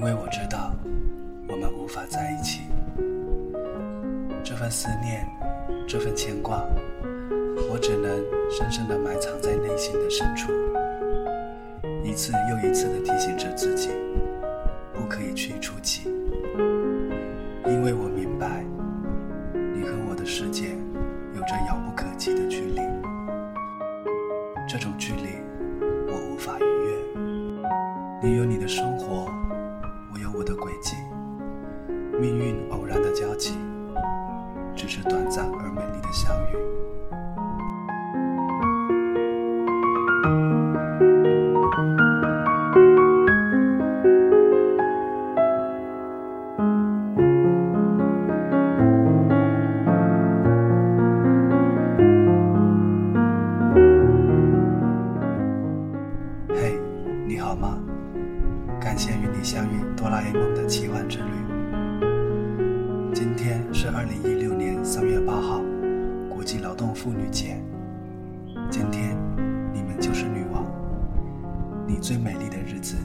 因为我知道我们无法在一起。这份思念，这份牵挂，我只能深深的埋藏在内心的深处，一次又一次的提醒着自己，不可以去触及，因为我明白，你和我的世界有着遥不可及的距离，这种距离。我无法逾越你有你的生活，我有我的轨迹。命运偶然的交集，只是短暂而美丽的相遇。二零一六年三月八号，国际劳动妇女节。今天你们就是女王，你最美丽的日子。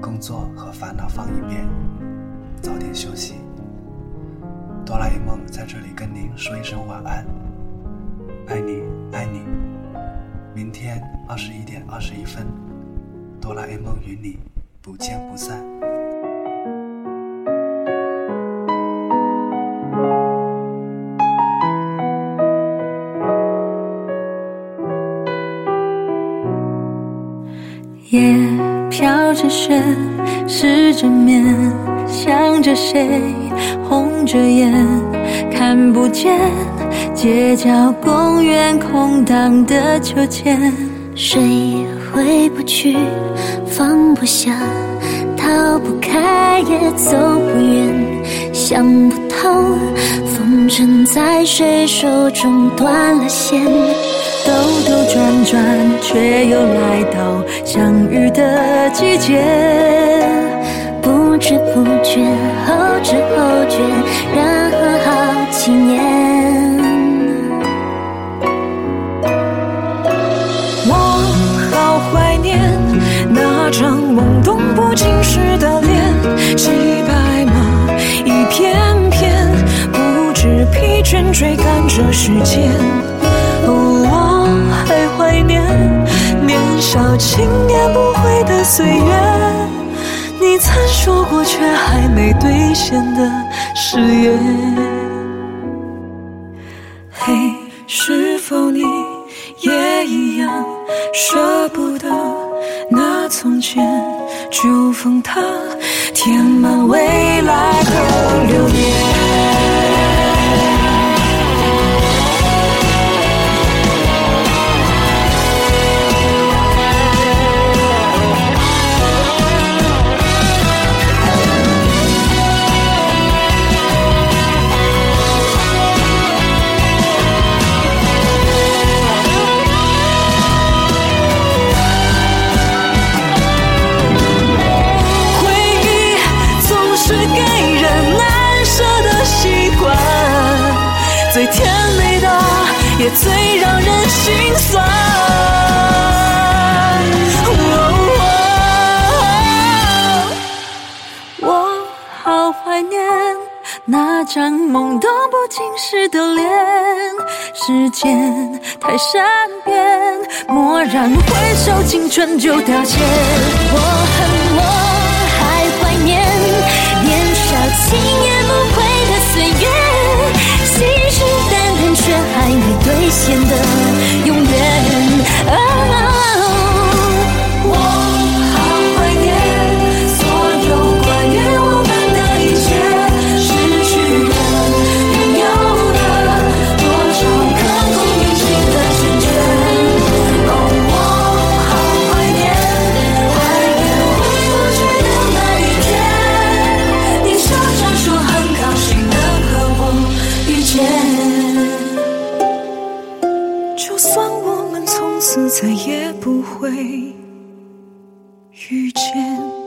工作和烦恼放一边，早点休息。哆啦 A 梦在这里跟您说一声晚安，爱你爱你。明天二十一点二十一分。哆啦 A 梦与你不见不散。夜飘着雪，失着眠，想着谁，红着眼，看不见街角公园空荡的秋千，谁？回不去，放不下，逃不开，也走不远，想不透，风筝在谁手中断了线，转，却又来到相遇的季节，不知不觉，后知后觉，然后好几年。我好怀念那张懵懂不经事的脸，骑白马一片片，不知疲倦追赶着时间。少轻言不悔的岁月，你曾说过却还没兑现的誓言。嘿，是否你也一样舍不得？那从前，就封它，填满未来的流最甜美的，也最让人心酸。我好怀念那张懵懂不经事的脸，时间太善变，蓦然回首，青春就凋谢。我不会遇见。